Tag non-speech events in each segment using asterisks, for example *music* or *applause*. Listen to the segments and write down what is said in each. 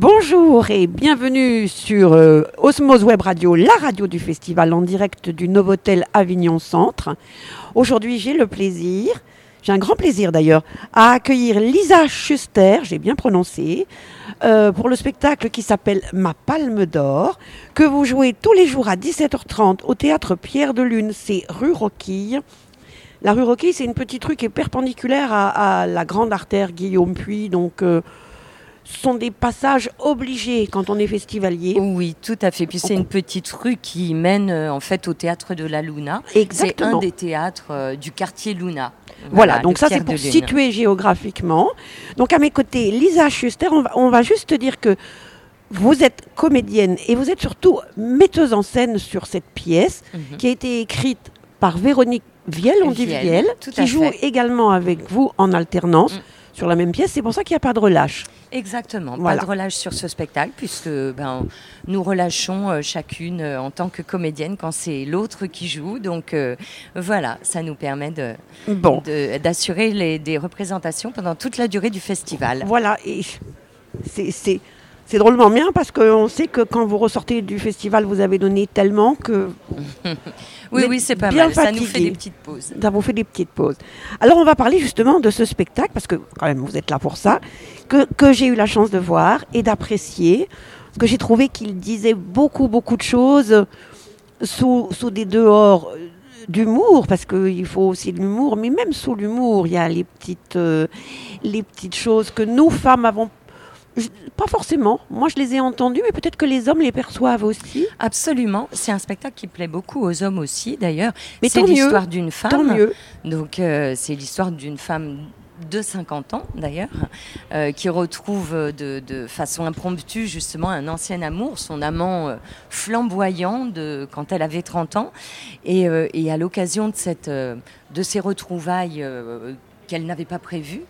Bonjour et bienvenue sur euh, Osmose Web Radio, la radio du festival en direct du Novotel Avignon Centre. Aujourd'hui, j'ai le plaisir, j'ai un grand plaisir d'ailleurs, à accueillir Lisa Schuster, j'ai bien prononcé, euh, pour le spectacle qui s'appelle Ma Palme d'Or, que vous jouez tous les jours à 17h30 au théâtre Pierre de Lune, c'est rue Roquille. La rue Roquille, c'est une petite rue qui est perpendiculaire à, la grande artère Guillaume Puy, donc euh, sont des passages obligés quand on est festivalier. Oui, tout à fait. Puis c'est une petite rue qui mène euh, en fait au théâtre de la Luna. C'est un Exactement. des théâtres euh, du quartier Luna. Voilà, donc ça c'est pour situer géographiquement. Donc à mes côtés, Lisa Schuster, on va, on va juste dire que vous êtes comédienne et vous êtes surtout metteuse en scène sur cette pièce Mhm. qui a été écrite par Véronique Viel, on dit Viel, qui joue fait. également avec vous en alternance Mm. sur la même pièce. C'est pour ça qu'il n'y a pas de relâche. Exactement, Voilà. pas de relâche sur ce spectacle, puisque ben, nous relâchons euh, chacune euh, en tant que comédienne quand c'est l'autre qui joue. Donc euh, voilà, ça nous permet de- Bon, de- d'assurer les- des représentations pendant toute la durée du festival. voilà. Et c'est- c'est drôlement bien parce qu'on sait que quand vous ressortez du festival, vous avez donné tellement que *laughs* Oui, oui, c'est pas bien mal. Ça nous fait des petites pauses. Ça vous fait des petites pauses. Alors, on va parler justement de ce spectacle, parce que quand même, vous êtes là pour ça, que, que j'ai eu la chance de voir et d'apprécier. Parce que j'ai trouvé qu'il disait beaucoup, beaucoup de choses sous, sous des dehors euh, d'humour, parce qu'il faut aussi de l'humour, mais même sous l'humour, il y a les petites, euh, les petites choses que nous, femmes, avons. Je- Pas forcément. Moi, je les ai entendues, mais peut-être que les hommes les perçoivent aussi. Absolument, c'est un spectacle qui plaît beaucoup aux hommes aussi d'ailleurs. Mais C'est l'histoire d'une femme. Tant mieux. Donc euh, c'est l'histoire d'une femme de 50 ans d'ailleurs, euh, qui retrouve de, de façon impromptue justement un ancien amour, son amant euh, flamboyant de, quand elle avait 30 ans. Et, euh, et à l'occasion de, cette, de ces retrouvailles qu'elle n'avait pas prévues,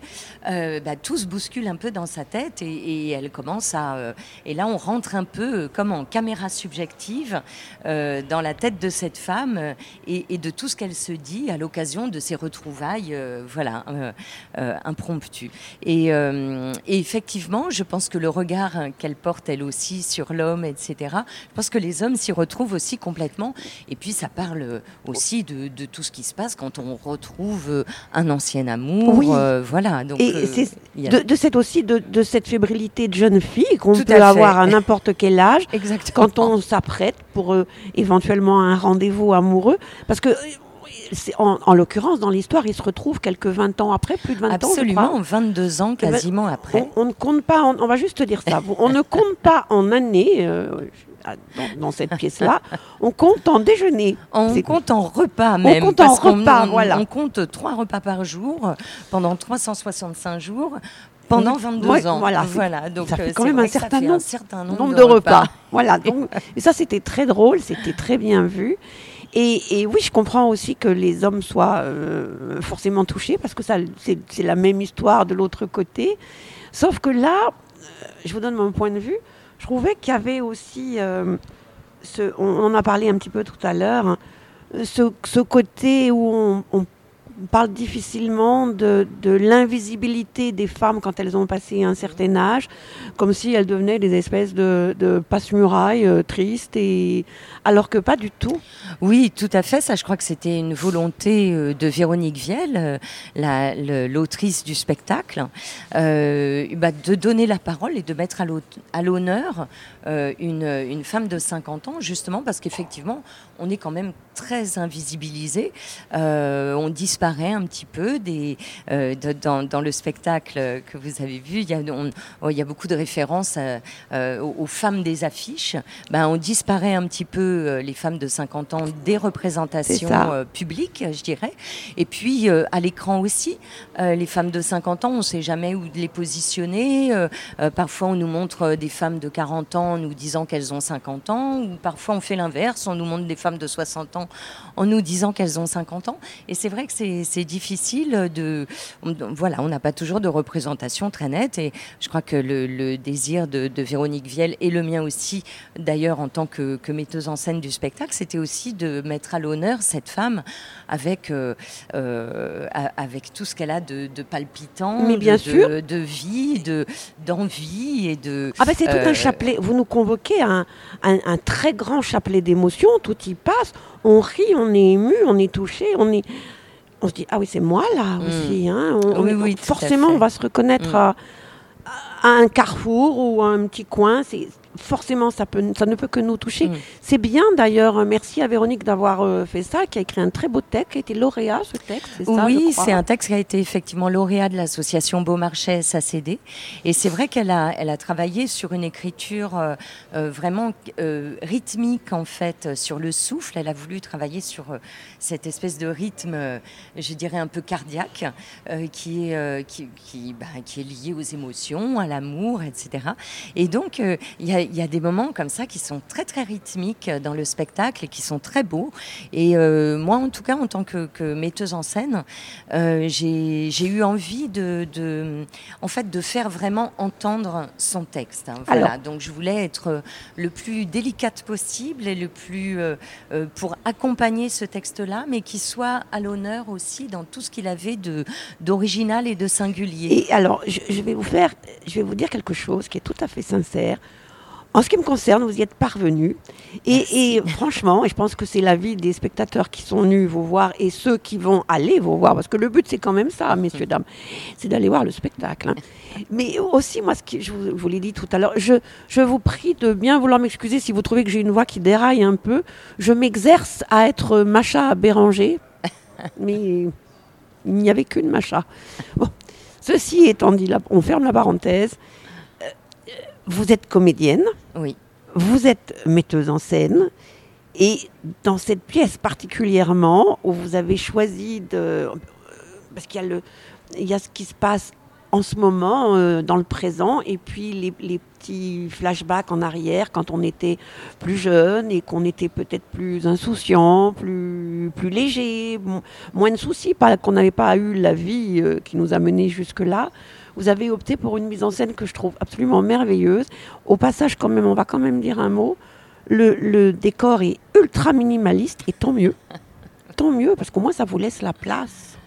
euh, bah, tout se bouscule un peu dans sa tête et, elle commence à... euh, et là, on rentre un peu euh, comme en caméra subjective dans la tête de cette femme et, de tout ce qu'elle se dit à l'occasion de ces retrouvailles voilà, impromptues. Et, effectivement, je pense que le regard hein, qu'elle porte elle aussi sur l'homme, etc., je pense que les hommes s'y retrouvent aussi complètement. Et puis, ça parle aussi de, tout ce qui se passe quand on retrouve un ancien amour. Oui. euh, voilà. Donc, Et euh, de, de cette aussi de, de cette fébrilité de jeune fille qu'on peut à fait. avoir à n'importe quel âge *laughs* Exactement. quand on s'apprête pour euh, éventuellement un rendez-vous amoureux parce que en, en l'occurrence dans l'histoire il se retrouve quelques 20 ans après plus de 20 ans. Absolument, 22 ans ben, quasiment après. on, on ne compte pas on va juste dire ça *laughs* on ne compte pas en années euh, dans, dans cette pièce là *laughs* on compte en déjeuner On compte en repas même. compte parce en repas, on, voilà. On compte trois repas par jour pendant 365 jours pendant 22 Ouais, ans. voilà, donc ça fait euh, quand même un certain nombre- certain nombre, nombre de repas. *laughs* Voilà, donc, et ça c'était très drôle, c'était très bien vu. Et, et oui, je comprends aussi que les hommes soient euh, forcément touchés parce que ça, c'est la même histoire de l'autre côté. Sauf que là, euh, je vous donne mon point de vue, je trouvais qu'il y avait aussi, euh, ce, on, en a parlé un petit peu tout à l'heure, ce, ce côté où on, on parle difficilement de, l'invisibilité des femmes quand elles ont passé un certain âge, comme si elles devenaient des espèces de, passe-murailles euh, tristes, et... alors que pas du tout. Oui, tout à fait. Ça, je crois que c'était une volonté euh, de Véronique Viel, euh, l'autrice du spectacle, euh, bah, de donner la parole et de mettre à l'honneur une, une femme de 50 ans, justement parce qu'effectivement, on est quand même très invisibilisé. On disparaît un petit peu des, euh, de- dans, dans le spectacle que vous avez vu. Il y a, on- oh, il y a beaucoup de références à- euh, aux, aux femmes des affiches. Ben, on disparaît un petit peu, euh, les femmes de 50 ans, des représentations euh, publiques, je dirais. Et puis, euh, à l'écran aussi, euh, les femmes de 50 ans, on ne sait jamais où les positionner. Euh, euh, parfois, on nous montre euh, des femmes de 40 ans en nous disant qu'elles ont 50 ans, ou parfois on fait l'inverse, on nous montre des femmes de 60 ans en nous disant qu'elles ont 50 ans. Et c'est vrai que c'est c'est difficile de. voilà, on n'a pas toujours de représentation très nette. Et je crois que le, désir de, Véronique Viel et le mien aussi, d'ailleurs, en tant que, metteuse en scène du spectacle, c'était aussi de mettre à l'honneur cette femme avec, euh, euh, avec tout ce qu'elle a de, palpitant, Mais bien de, sûr. de, vie, d'envie et de. Ah ben c'est tout un chapelet. Vous nous convoquez un, un très grand chapelet d'émotions. Tout y passe on rit, on est ému, on est touché, on est, on se dit ah oui c'est moi là mm. aussi. Hein. oui, forcément on va se reconnaître mm. à, à, un carrefour ou à un petit coin. C'est forcément, ça, peut, ça ne peut que nous toucher. Mm. C'est bien d'ailleurs, merci à Véronique d'avoir euh, fait ça, qui a écrit un très beau texte, qui a été lauréat ce texte. oui, c'est un texte qui a été effectivement lauréat de l'association Beaumarchais SACD. Et c'est vrai qu'elle a, elle a travaillé sur une écriture euh, euh, vraiment rythmique en fait, sur le souffle. Elle a voulu travailler sur cette espèce de rythme, je dirais un peu cardiaque, qui, est, qui, qui, bah, qui, est lié aux émotions, à l'amour, etc. Et donc, il y a il y a des moments comme ça qui sont très très rythmiques dans le spectacle et qui sont très beaux. Et euh, moi, en tout cas, en tant que, metteuse en scène, euh, j'ai eu envie de, en fait, de faire vraiment entendre son texte. Hein. voilà. Donc, je voulais être le plus délicate possible et le plus euh, pour accompagner ce texte-là, mais qui soit à l'honneur aussi dans tout ce qu'il avait de d'original et de singulier. Et alors, je vais vous faire, je vais vous dire quelque chose qui est tout à fait sincère. En ce qui me concerne, vous y êtes parvenu. Et, franchement, et je pense que c'est l'avis des spectateurs qui sont venus vous voir et ceux qui vont aller vous voir, parce que le but c'est quand même ça, messieurs, dames, c'est d'aller voir le spectacle. Hein. Mais aussi, moi, ce que je vous, l'ai dit tout à l'heure, je, je vous prie de bien vouloir m'excuser si vous trouvez que j'ai une voix qui déraille un peu. Je m'exerce à être Macha Béranger, *laughs* mais il n'y avait qu'une Macha. Bon, ceci étant dit, là, on ferme la parenthèse vous êtes comédienne. Oui. Vous êtes metteuse en scène. Et dans cette pièce particulièrement, où vous avez choisi de... Parce qu'il y a, le, il y a ce qui se passe en ce moment, euh, dans le présent, et puis les, les, petits flashbacks en arrière, quand on était plus jeune et qu'on était peut-être plus insouciant, plus, plus léger, moins de soucis, qu'on n'avait pas eu la vie euh, qui nous a menés jusque-là vous avez opté pour une mise en scène que je trouve absolument merveilleuse. Au passage, quand même, on va quand même dire un mot. Le, décor est ultra minimaliste et tant mieux. *laughs* Tant mieux, parce qu'au moins ça vous laisse la place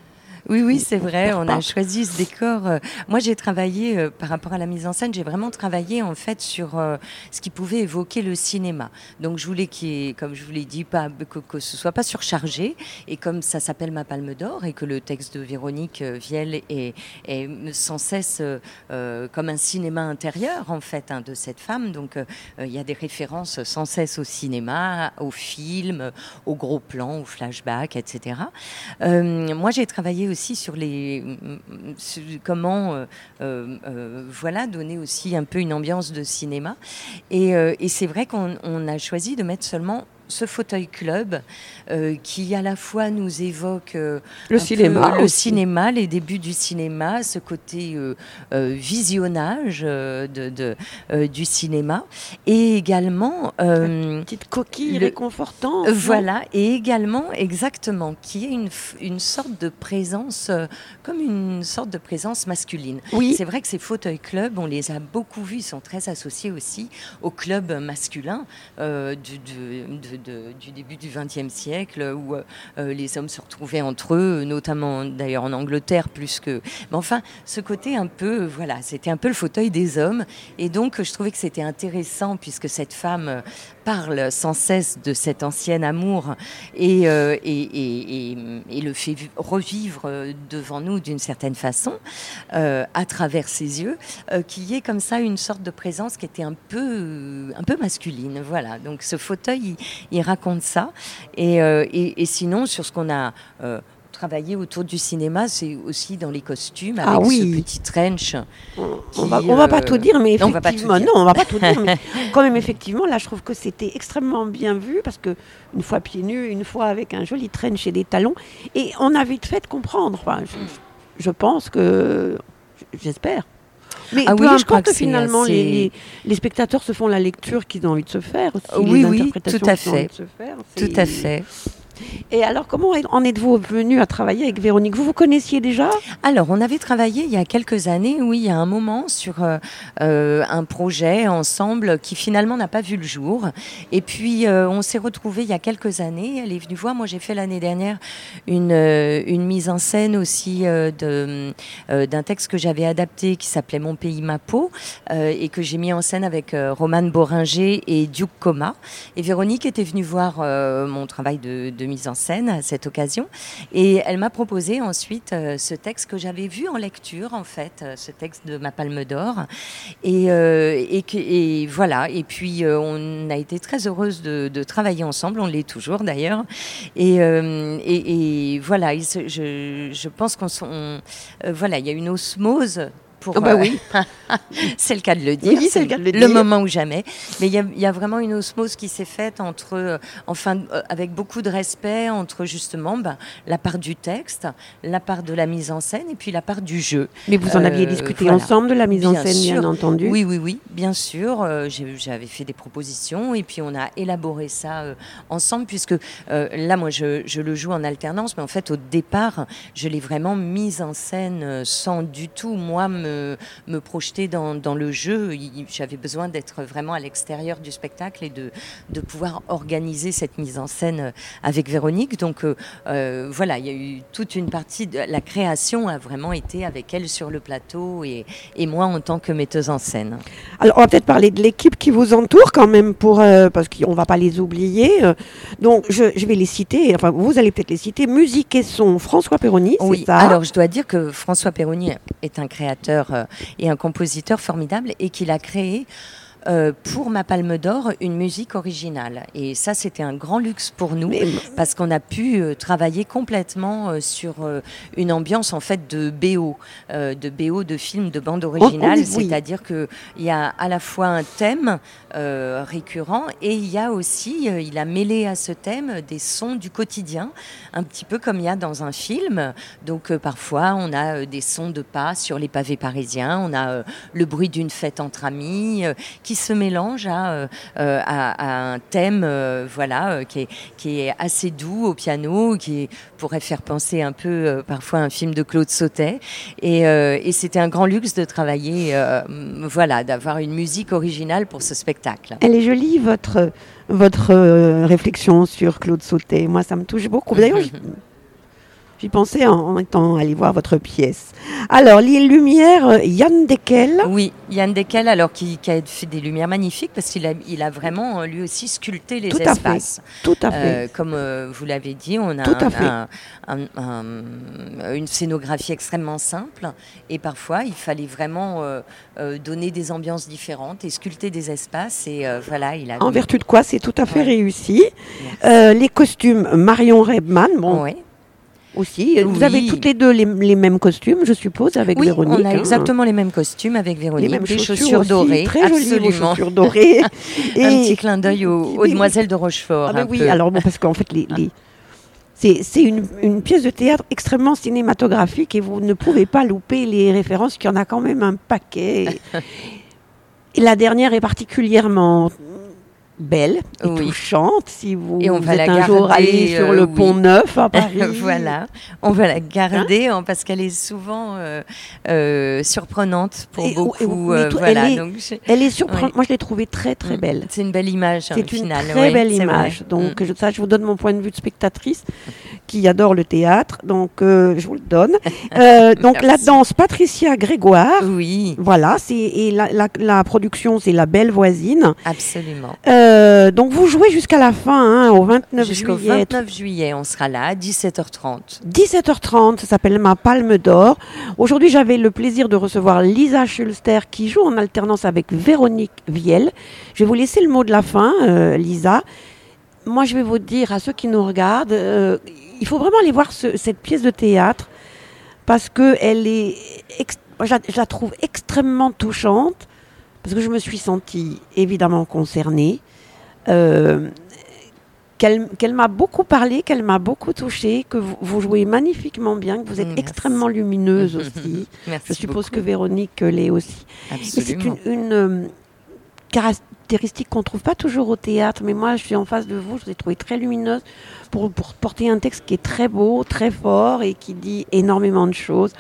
oui, oui, c'est vrai. On a choisi ce décor. Euh, moi, j'ai travaillé euh, par rapport à la mise en scène. J'ai vraiment travaillé en fait sur euh, ce qui pouvait évoquer le cinéma. Donc, je voulais qu'il, comme je vous l'ai dit, pas que, que, ce soit pas surchargé. Et comme ça s'appelle ma Palme d'Or et que le texte de Véronique Viel est, est sans cesse comme un cinéma intérieur en fait hein, de cette femme. Donc, il y a des références sans cesse au cinéma, au film, au gros plan, au flashback, etc. moi, j'ai travaillé aussi sur les comment euh, euh, euh, voilà donner aussi un peu une ambiance de cinéma. Et, et c'est vrai qu'on a choisi de mettre seulement ce fauteuil club euh, qui à la fois nous évoque euh, le, cinéma, le cinéma, les débuts du cinéma, ce côté euh, visionnage de, du cinéma, et également une petite coquille réconfortante. Voilà, et également exactement qui est une, une sorte de présence, comme une sorte de présence masculine. Oui. C'est vrai que ces fauteuils club, on les a beaucoup vus, ils sont très associés aussi au club masculin du, de, du début du XXe siècle, où euh, euh, les hommes se retrouvaient entre eux, notamment d'ailleurs en Angleterre plus que. Mais enfin, ce côté un peu, voilà, c'était un peu le fauteuil des hommes, et donc je trouvais que c'était intéressant puisque cette femme euh, parle sans cesse de cet ancien amour et, et, et, le fait revivre devant nous d'une certaine façon, à travers ses yeux, qu'il y ait comme ça une sorte de présence qui était un peu, un peu masculine. Voilà. Donc ce fauteuil, il raconte ça. Euh, et, sinon, sur ce qu'on a euh, travaillé autour du cinéma, c'est aussi dans les costumes, ah avec ce petit trench. on, va, va pas tout dire, mais effectivement, non, on va pas tout dire, mais *laughs* quand même, effectivement, là, je trouve que c'était extrêmement bien vu, parce que une fois pieds nus, une fois avec un joli trench et des talons, et on a vite fait de comprendre. je pense que, j'espère, mais ah peu oui, je crois que finalement, les, les, spectateurs se font la lecture qu'ils ont envie de se faire. oui, oui, tout à fait. Tout à fait. Et alors, comment en êtes-vous venu à travailler avec Véronique? Vous vous connaissiez déjà? Alors, on avait travaillé il y a quelques années, oui, a un moment, sur euh, euh, un projet ensemble qui finalement n'a pas vu le jour. Et puis, euh, on s'est retrouvés il y a quelques années. Elle est venue voir. Moi, j'ai fait l'année dernière une, mise en scène aussi d'un texte que j'avais adapté qui s'appelait Mon pays, ma peau, et que j'ai mis en scène avec Romane Boringer et Duke Coma. Et Véronique était venue voir mon travail de, de mise en scène à cette occasion. Et elle m'a proposé ensuite euh, ce texte que j'avais vu en lecture, en fait, euh, ce texte de ma Palme d'Or. Et, euh, et, voilà. Et puis, on a été très heureuse de, de travailler ensemble. On l'est toujours d'ailleurs. Et, et, voilà. Je, je pense qu'on. voilà, il y a une osmose oh bah oui. *laughs* c'est le cas de le dire. c'est le, moment ou jamais. Mais il y, a vraiment une osmose qui s'est faite entre, euh, enfin, euh, avec beaucoup de respect entre justement ben, la part du texte, la part de la mise en scène et puis la part du jeu. Mais vous en aviez euh, discuté ensemble de la mise en scène, bien entendu. Oui, oui, oui, bien sûr. J'avais fait des propositions et puis on a élaboré ça ensemble puisque là, moi, je, je, le joue en alternance, mais en fait, au départ, je l'ai vraiment mise en scène sans du tout moi me me, projeter dans, le jeu. J'avais besoin d'être vraiment à l'extérieur du spectacle et de, de pouvoir organiser cette mise en scène euh, avec Véronique. Donc euh, euh, voilà, il y a eu toute une partie de la création a vraiment été avec elle sur le plateau et, et moi en tant que metteuse en scène. Alors on va peut-être parler de l'équipe qui vous entoure quand même pour parce qu'on ne va pas les oublier. donc je, je, vais les citer. Enfin vous allez peut-être les citer. Musique et son François Perroni. Oui. Ça? alors je dois dire que François Perroni est un créateur euh, et un compositeur formidable et qu'il a créé euh, pour ma Palme d'Or une musique originale. Et ça, c'était un grand luxe pour nous parce qu'on a pu euh, travailler complètement euh, sur une ambiance en fait de BO, de BO de films de bande originale. C'est-à-dire qu'il y a à la fois un thème récurrent et il y a aussi, il a mêlé à ce thème des sons du quotidien, un petit peu comme il y a dans un film. Donc parfois, on a des sons de pas sur les pavés parisiens, on a le bruit d'une fête entre amis qui se mélange à, euh, euh, à, un thème euh, voilà, qui est, qui, est, assez doux au piano, qui pourrait faire penser un peu parfois à un film de Claude Sautet. Et, et c'était un grand luxe de travailler, voilà, d'avoir une musique originale pour ce spectacle. Elle est jolie, votre, votre réflexion sur Claude Sautet. Moi, ça me touche beaucoup. D'ailleurs, *laughs* J'y pensais en, étant allé voir votre pièce. Alors, les lumières, euh, Yann Dekel. Oui, Yann Dekel, alors qui, a fait des lumières magnifiques parce qu'il a, il a vraiment euh, lui aussi sculpté les Tout espaces. À fait. Tout à fait. Euh, comme vous l'avez dit, on a une scénographie extrêmement simple et parfois il fallait vraiment donner des ambiances différentes et sculpter des espaces. Et voilà, il a. En vertu de quoi c'est tout à fait réussi. les costumes Marion Rebman, bon. Oui aussi. Vous avez toutes les deux les, mêmes costumes, je suppose, avec oui, Véronique. On a hein. exactement les mêmes costumes avec Véronique. Les mêmes chaussures, dorées. Très absolument. jolies chaussures dorées. Et Un petit clin d'œil aux, demoiselles de Rochefort. Ah ben oui, alors bon, parce qu'en fait, les, c'est une, une, pièce de théâtre extrêmement cinématographique et vous ne pouvez pas louper les références, qu'il y en a quand même un paquet. *laughs* et la dernière est particulièrement belle et touchante si vous, et on va êtes la un jour allé sur le pont Neuf à *laughs* Paris. voilà, on va la garder hein parce qu'elle est souvent euh, euh, surprenante pour beaucoup. Euh, voilà, elle, est, donc elle est surprenante. Moi, je l'ai trouvée très très mm. belle. C'est une belle image. C'est une très belle image. Donc, mm. je, ça, je vous donne mon point de vue de spectatrice qui adore le théâtre. Donc, je vous le donne. *laughs* donc, la danse Patricia Grégoire. Oui. Voilà, c'est et la, la, la production, c'est La Belle Voisine. Absolument. Euh, donc vous jouez jusqu'à la fin, hein, au 29 Jusqu'au juillet. 29 juillet, on sera là, 17h30. 17h30, ça s'appelle Ma Palme d'Or. Aujourd'hui, j'avais le plaisir de recevoir Lisa Schulster qui joue en alternance avec Véronique Viel. Je vais vous laisser le mot de la fin, euh, Lisa. Moi, je vais vous dire à ceux qui nous regardent, euh, il faut vraiment aller voir cette pièce de théâtre parce que elle est, je la trouve extrêmement touchante parce que je me suis sentie évidemment concernée euh, qu'elle m'a beaucoup parlé, qu'elle m'a beaucoup touchée, que vous, jouez magnifiquement bien, que vous êtes extrêmement lumineuse *laughs* aussi. Merci Je suppose que Véronique l'est aussi. C'est une, une euh, caractéristiques qu'on trouve pas toujours au théâtre. Mais moi, je suis en face de vous, je vous ai trouvé très lumineuse pour, pour porter un texte qui est très beau, très fort et qui dit énormément de choses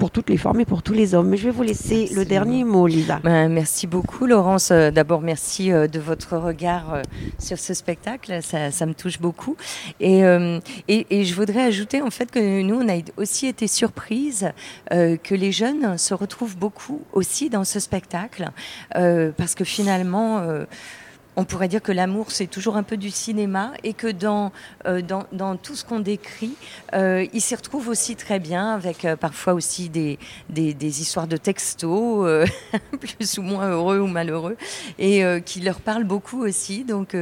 pour toutes les formes et pour tous les hommes. Mais je vais vous laisser le dernier mot, Lisa. Ben, merci beaucoup, Laurence. Euh, D'abord, merci euh, de votre regard euh, sur ce spectacle. Ça, ça me touche beaucoup. Et, euh, et, et je voudrais ajouter en fait que nous, on a aussi été surprise que les jeunes se retrouvent beaucoup aussi dans ce spectacle, parce que finalement. On pourrait dire que l'amour, c'est toujours un peu du cinéma et que dans, euh, dans, dans tout ce qu'on décrit, euh, il s'y retrouve aussi très bien, avec euh, parfois aussi des, des, des histoires de textos, *laughs* plus ou moins heureux ou malheureux, et qui leur parlent beaucoup aussi. Donc,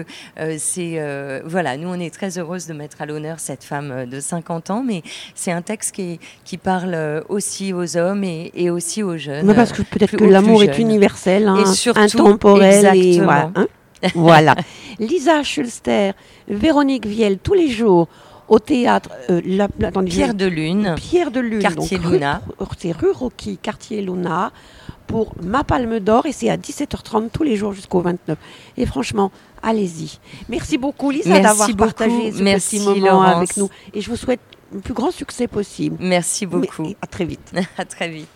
c'est. voilà, nous, on est très heureuse de mettre à l'honneur cette femme de 50 ans, mais c'est un texte qui, qui parle aussi aux hommes et, et aussi aux jeunes. Mais parce que peut-être que l'amour est universel, hein, Et surtout, intemporel. Et hein. Voilà. Lisa Schulster, Véronique Viel, tous les jours au théâtre. euh, la, la- attendez, Pierre de Lune. Pierre de Lune. Quartier donc Luna. C'est rue Rocky, quartier Luna, pour Ma Palme d'Or. Et c'est à 17h30 tous les jours jusqu'au 29. Et franchement, allez-y. Merci beaucoup, Lisa, d'avoir partagé ce Merci, petit moment Laurence. avec nous. Et je vous souhaite le plus grand succès possible. Merci beaucoup. à très vite. *laughs* à très vite.